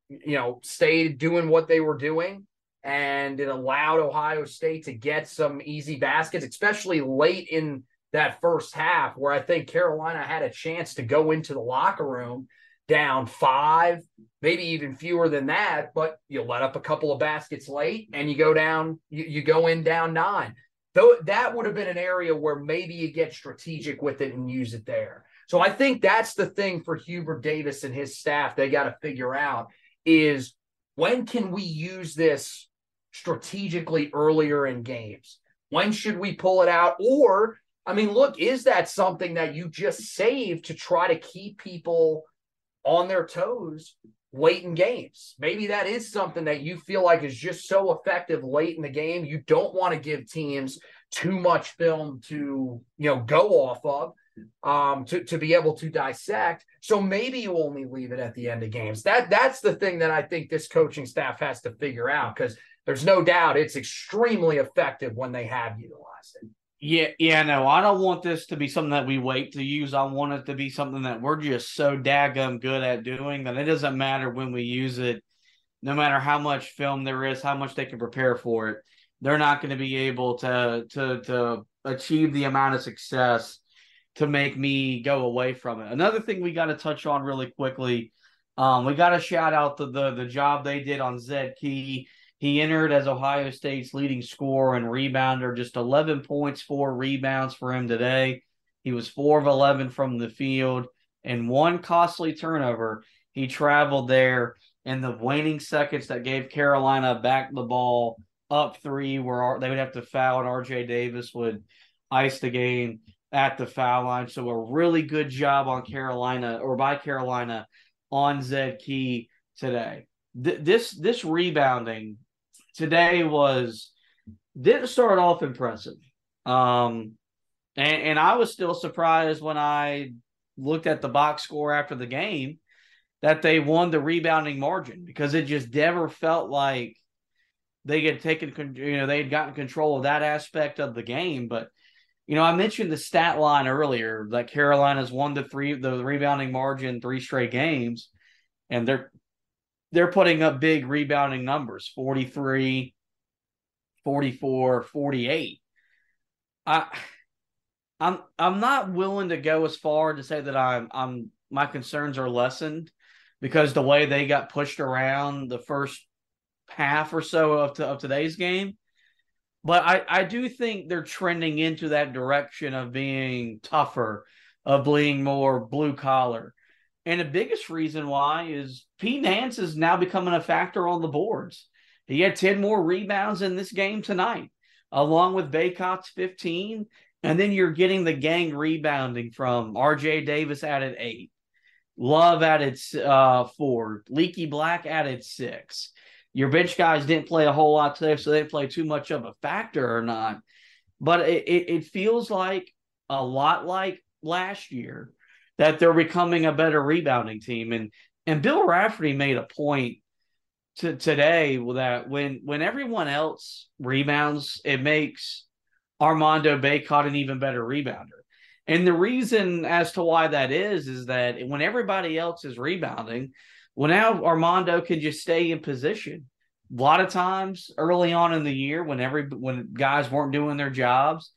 you know, stayed doing what they were doing. And it allowed Ohio State to get some easy baskets, especially late in that first half, where I think Carolina had a chance to go into the locker room down five, maybe even fewer than that, but you let up a couple of baskets late and you go down, you, you go in down nine. Though that would have been an area where maybe you get strategic with it and use it there. So I think that's the thing for Hubert Davis and his staff they got to figure out is when can we use this strategically earlier in games? When should we pull it out? Or, I mean, look, is that something that you just save to try to keep people on their toes late in games. Maybe that is something that you feel like is just so effective late in the game. You don't want to give teams too much film to, you know, go off of um to, to be able to dissect. So maybe you only leave it at the end of games. That that's the thing that I think this coaching staff has to figure out because there's no doubt it's extremely effective when they have utilized it. Yeah, yeah, no, I don't want this to be something that we wait to use. I want it to be something that we're just so daggum good at doing that it doesn't matter when we use it, no matter how much film there is, how much they can prepare for it. They're not going to be able to to to achieve the amount of success to make me go away from it. Another thing we got to touch on really quickly, um, we got to shout out the, the the job they did on Zed Key he entered as Ohio State's leading scorer and rebounder, just 11 points, four rebounds for him today. He was four of 11 from the field and one costly turnover. He traveled there in the waning seconds that gave Carolina back the ball up three, where they would have to foul, and RJ Davis would ice the game at the foul line. So a really good job on Carolina or by Carolina on Zed Key today. Th- this this rebounding today was didn't start off impressive. Um, and, and I was still surprised when I looked at the box score after the game that they won the rebounding margin because it just never felt like they had taken you know they had gotten control of that aspect of the game. But you know, I mentioned the stat line earlier that Carolina's won the three the rebounding margin three straight games, and they're they're putting up big rebounding numbers 43 44 48 i i'm i'm not willing to go as far to say that i'm i'm my concerns are lessened because the way they got pushed around the first half or so of, to, of today's game but I, I do think they're trending into that direction of being tougher, of being more blue collar. And the biggest reason why is Pete Nance is now becoming a factor on the boards. He had 10 more rebounds in this game tonight, along with Bacot's 15. And then you're getting the gang rebounding from RJ Davis added eight. Love added uh, four. Leaky Black added six. Your bench guys didn't play a whole lot today, so they play too much of a factor or not. But it, it, it feels like a lot like last year that they're becoming a better rebounding team. And and Bill Raftery made a point to today that when when everyone else rebounds, it makes Armando Bacot an even better rebounder. And the reason as to why that is is that when everybody else is rebounding, well now Armando can just stay in position. A lot of times early on in the year, when every when guys weren't doing their jobs,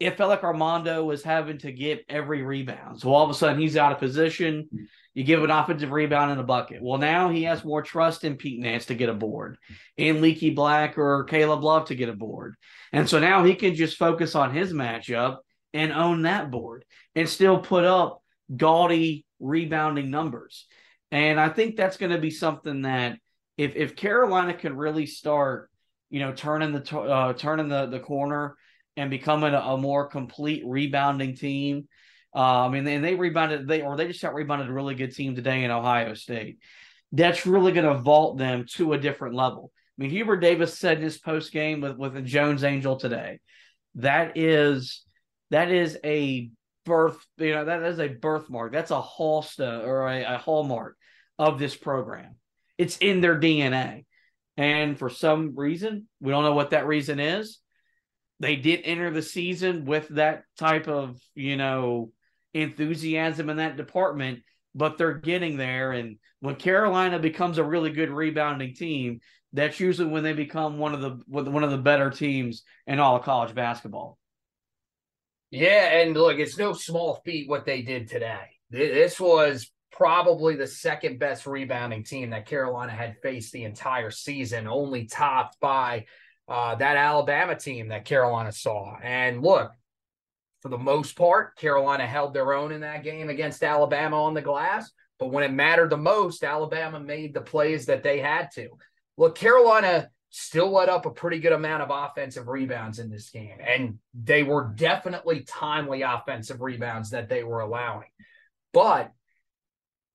it felt like Armando was having to get every rebound. So all of a sudden he's out of position. You give an offensive rebound in a bucket. Well, now he has more trust in Pete Nance to get a board, in Leaky Black or Caleb Love to get a board. And so now he can just focus on his matchup and own that board and still put up gaudy rebounding numbers. And I think that's going to be something that if if Carolina can really start, you know, turning the uh, turning the the corner and becoming a, a more complete rebounding team. Uh, I mean, and they rebounded they or they just got rebounded a really good team today in Ohio State. That's really going to vault them to a different level. I mean, Hubert Davis said in his post game with with Jones Angell today, that is that is a birth. You know, that is a birthmark. That's a hallstone or a, a hallmark of this program. It's in their DNA. And for some reason, we don't know what that reason is they did enter the season with that type of you know enthusiasm in that department but they're getting there and when carolina becomes a really good rebounding team that's usually when they become one of the one of the better teams in all of college basketball yeah and look it's no small feat what they did today this was probably the second best rebounding team that carolina had faced the entire season only topped by uh, that Alabama team that Carolina saw. And look, for the most part, Carolina held their own in that game against Alabama on the glass. But when it mattered the most, Alabama made the plays that they had to. Look, Carolina still let up a pretty good amount of offensive rebounds in this game. And they were definitely timely offensive rebounds that they were allowing. But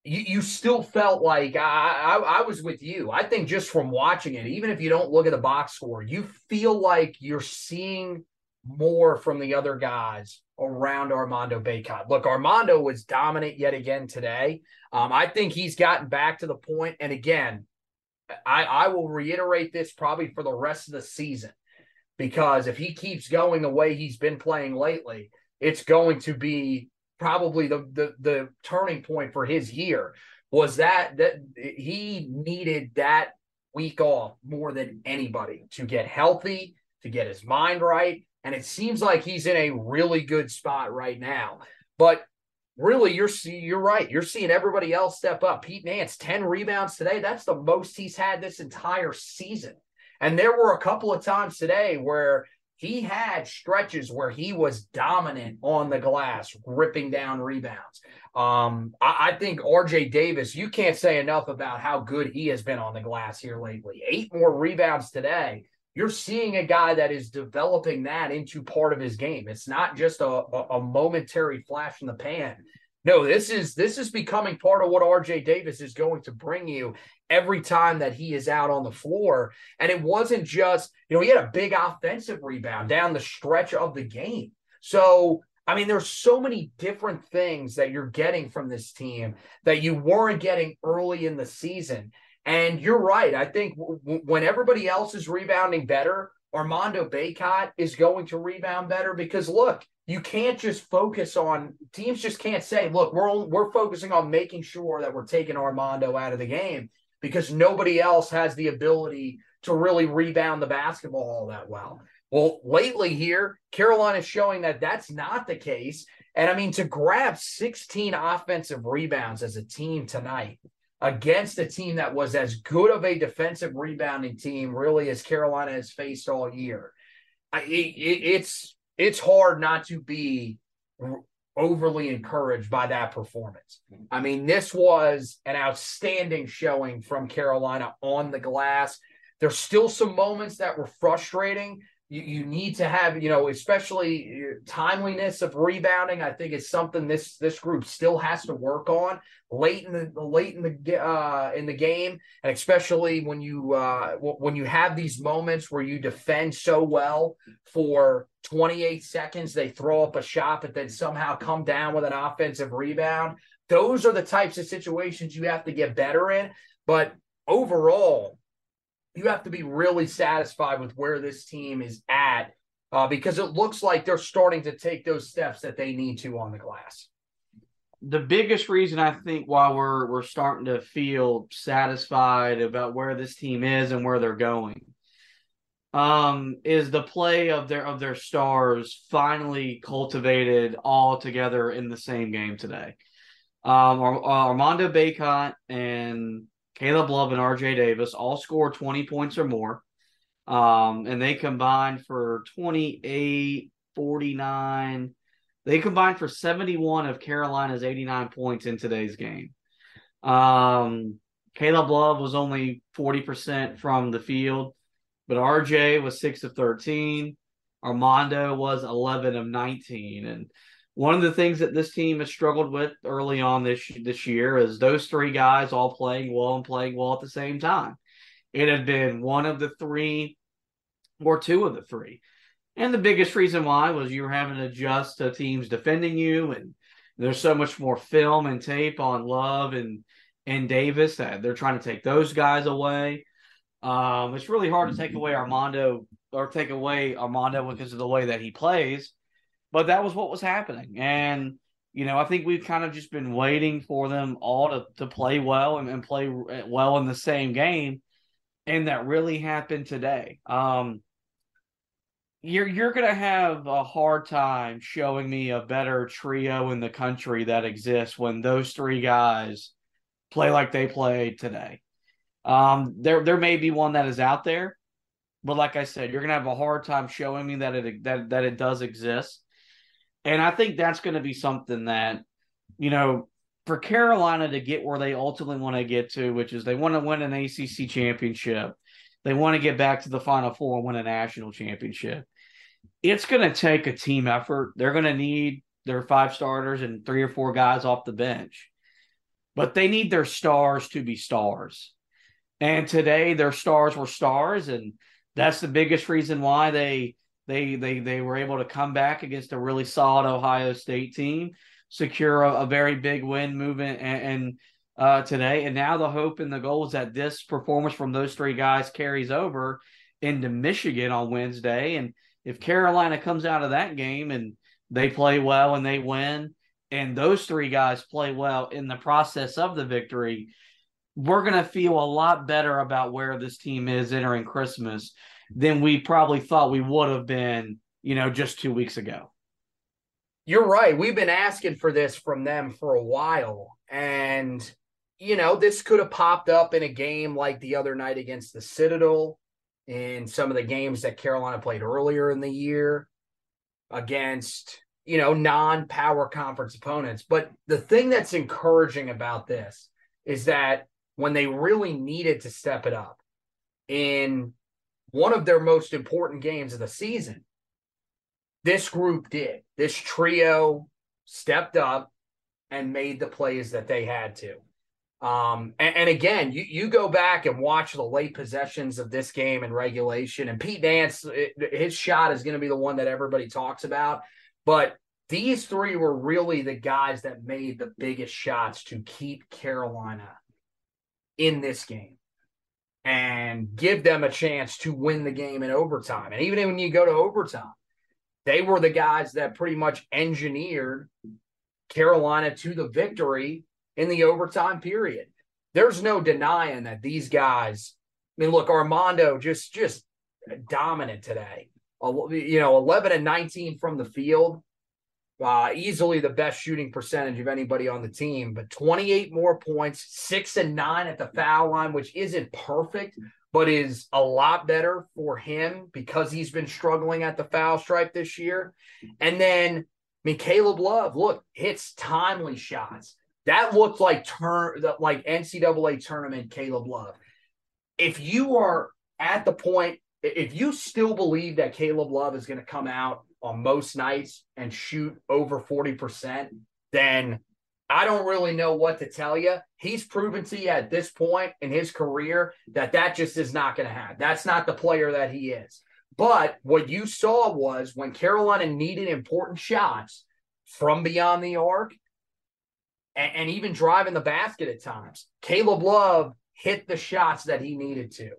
you, you still felt like I, I, I was with you. I think just from watching it, even if you don't look at the box score, you feel like you're seeing more from the other guys around Armando Bacot. Look, Armando was dominant yet again today. Um, I think he's gotten back to the point, and again, I, I will reiterate this probably for the rest of the season because if he keeps going the way he's been playing lately, it's going to be probably the, the the turning point for his year was that that he needed that week off more than anybody to get healthy, to get his mind right, and it seems like he's in a really good spot right now. But really, you're you're right. You're seeing everybody else step up. Pete Nance, ten rebounds today. That's the most he's had this entire season. And there were a couple of times today where he had stretches where he was dominant on the glass, ripping down rebounds. Um, I, I, think RJ Davis, you can't say enough about how good he has been on the glass here lately. Eight more rebounds today. You're seeing a guy that is developing that into part of his game. It's not just a, a, a momentary flash in the pan. No, this is this is becoming part of what RJ Davis is going to bring you every time that he is out on the floor. And it wasn't just, you know, he had a big offensive rebound down the stretch of the game. So, I mean, there's so many different things that you're getting from this team that you weren't getting early in the season. And you're right. I think w- when everybody else is rebounding better, Armando Bacot is going to rebound better because look, you can't just focus on teams just can't say, look, we're we're focusing on making sure that we're taking Armando out of the game because nobody else has the ability to really rebound the basketball all that well. Well, lately here, Carolina is showing that that's not the case. And I mean, to grab 16 offensive rebounds as a team tonight against a team that was as good of a defensive rebounding team, really, as Carolina has faced all year, it, it, it's it's hard not to be overly encouraged by that performance. I mean, this was an outstanding showing from Carolina on the glass. There's still some moments that were frustrating. You, you need to have, you know, especially uh, timeliness of rebounding. I think it's something this this group still has to work on late in the late in the uh, in the game, and especially when you uh, when you have these moments where you defend so well for 28 seconds, they throw up a shot, but then somehow come down with an offensive rebound. Those are the types of situations you have to get better in. But overall, you have to be really satisfied with where this team is at uh, because it looks like they're starting to take those steps that they need to on the glass. The biggest reason I think why we're we're starting to feel satisfied about where this team is and where they're going um, is the play of their of their stars finally cultivated all together in the same game today. Um, Armando Bacot and Caleb Love and RJ Davis all scored 20 points or more. Um, and they combined for 28, 49. They combined for 71 of Carolina's 89 points in today's game. Um, Caleb Love was only 40% from the field, but RJ was 6 of 13. Armando was 11 of 19. And one of the things that this team has struggled with early on this this year is those three guys all playing well and playing well at the same time. It had been one of the three or two of the three. And the biggest reason why was you were having to adjust to teams defending you and there's so much more film and tape on Love and and Davis that they're trying to take those guys away. Um, it's really hard to take away Armando or take away Armando because of the way that he plays. But that was what was happening. And, you know, I think we've kind of just been waiting for them all to, to play well and, and play well in the same game. And that really happened today. Um, you're you're gonna have a hard time showing me a better trio in the country that exists when those three guys play like they played today. Um, there there may be one that is out there, but like I said, you're gonna have a hard time showing me that it that that it does exist. And I think that's going to be something that, you know, for Carolina to get where they ultimately want to get to, which is they want to win an ACC championship, they want to get back to the Final Four and win a national championship. It's going to take a team effort. They're going to need their five starters and three or four guys off the bench, but they need their stars to be stars. And today, their stars were stars, and that's the biggest reason why they they they they were able to come back against a really solid Ohio State team, secure a, a very big win movement and, and uh, today. And now the hope and the goal is that this performance from those three guys carries over into Michigan on Wednesday. And if Carolina comes out of that game and they play well and they win, and those three guys play well in the process of the victory, we're going to feel a lot better about where this team is entering Christmas than we probably thought we would have been, you know, just two weeks ago. You're right. We've been asking for this from them for a while. And, you know, this could have popped up in a game like the other night against the Citadel, in some of the games that Carolina played earlier in the year against, you know, non power conference opponents. But the thing that's encouraging about this is that when they really needed to step it up in one of their most important games of the season. This group did. This trio stepped up and made the plays that they had to. Um, and, and, again, you, you go back and watch the late possessions of this game in regulation, and Pete Nance, it, his shot is going to be the one that everybody talks about. But these three were really the guys that made the biggest shots to keep Carolina in this game. And give them a chance to win the game in overtime. And even when you go to overtime, they were the guys that pretty much engineered Carolina to the victory in the overtime period. There's no denying that these guys. I mean, look, Armando just just dominant today. You know, 11 and 19 from the field, uh, easily the best shooting percentage of anybody on the team. But 28 more points, six and nine at the foul line, which isn't perfect, but is a lot better for him because he's been struggling at the foul stripe this year. And then, I mean, Caleb Love, look, hits timely shots. That looked like turn like NCAA tournament Caleb Love. If you are at the point, if you still believe that Caleb Love is going to come out on most nights and shoot over 40%, then I don't really know what to tell you. He's proven to you at this point in his career that that just is not going to happen. That's not the player that he is. But what you saw was when Carolina needed important shots from beyond the arc, and, and even driving the basket at times. Caleb Love hit the shots that he needed to.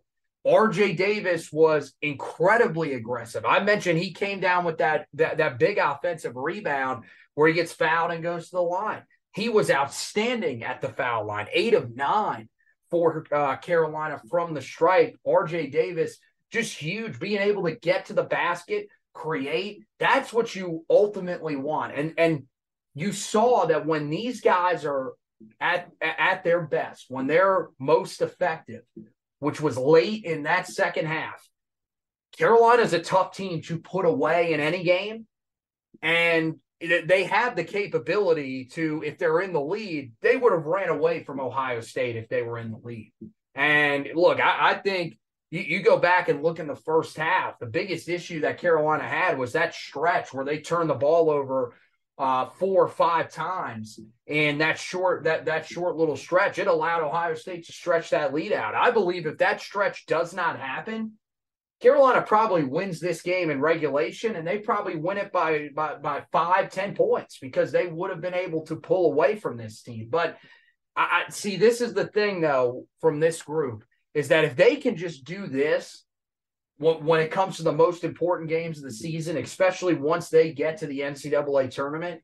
RJ Davis was incredibly aggressive. I mentioned he came down with that, that that big offensive rebound where he gets fouled and goes to the line. He was outstanding at the foul line, eight of nine for uh, Carolina from the stripe. RJ Davis just huge, being able to get to the basket, create. That's what you ultimately want. And and you saw that when these guys are at at their best, when they're most effective, which was late in that second half, Carolina's a tough team to put away in any game, and they have the capability to, if they're in the lead, they would have ran away from Ohio State if they were in the lead. And look, I, I think you, you, go back and look in the first half, the biggest issue that Carolina had was that stretch where they turned the ball over uh, four or five times and that short that that short little stretch. It allowed Ohio State to stretch that lead out. I believe if that stretch does not happen, Carolina probably wins this game in regulation, and they probably win it by by by five, ten points because they would have been able to pull away from this team. But I, I see this is the thing though from this group is that if they can just do this when it comes to the most important games of the season, especially once they get to the NCAA tournament,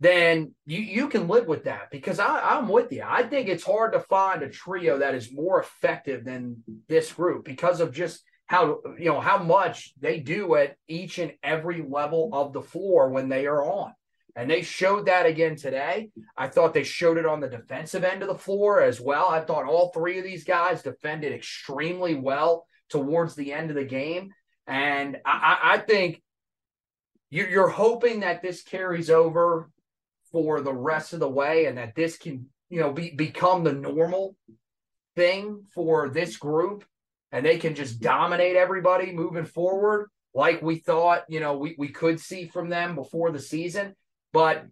then you, you can live with that because I, I'm with you. I think it's hard to find a trio that is more effective than this group because of just how you know how much they do at each and every level of the floor when they are on. And they showed that again today. I thought they showed it on the defensive end of the floor as well. I thought all three of these guys defended extremely well towards the end of the game. And I, I think you're hoping that this carries over for the rest of the way and that this can, you know, be, become the normal thing for this group and they can just dominate everybody moving forward like we thought, you know, we, we could see from them before the season. But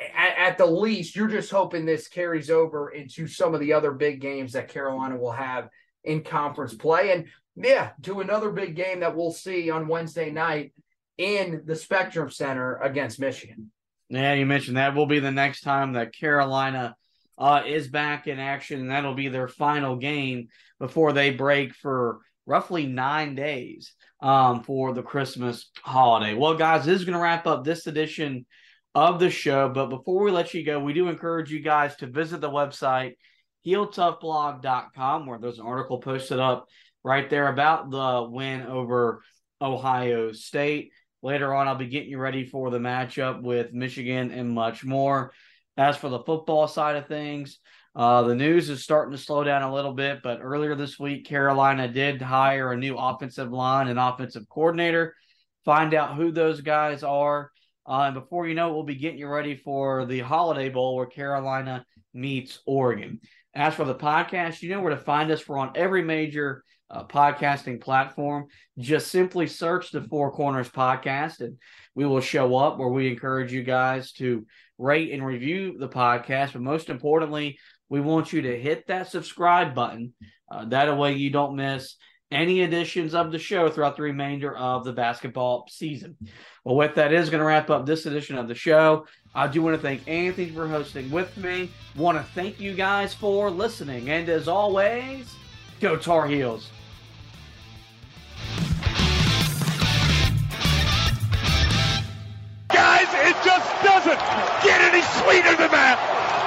at, at, the least, you're just hoping this carries over into some of the other big games that Carolina will have in conference play. And yeah, to another big game that we'll see on Wednesday night in the Spectrum Center against Michigan. Yeah, you mentioned that will be the next time that Carolina uh, is back in action, and that'll be their final game before they break for roughly nine days um, for the Christmas holiday. Well, guys, this is going to wrap up this edition of the show. But before we let you go, we do encourage you guys to visit the website heeltoughblog.com where there's an article posted up right there about the win over Ohio State. Later on, I'll be getting you ready for the matchup with Michigan and much more. As for the football side of things, uh, the news is starting to slow down a little bit, but earlier this week, Carolina did hire a new offensive line and offensive coordinator. Find out who those guys are. Uh, and before you know it, we'll be getting you ready for the Holiday Bowl where Carolina meets Oregon. As for the podcast, you know where to find us. We're on every major uh, podcasting platform. Just simply search the Four Corners Podcast, and we will show up where we encourage you guys to rate and review the podcast. But most importantly, we want you to hit that subscribe button. Uh, that way, you don't miss any editions of the show throughout the remainder of the basketball season. Well, with that is going to wrap up this edition of the show. I do want to thank Anthony for hosting with me. Want to thank you guys for listening. And as always, Go Tar Heels. Get any sweeter than that!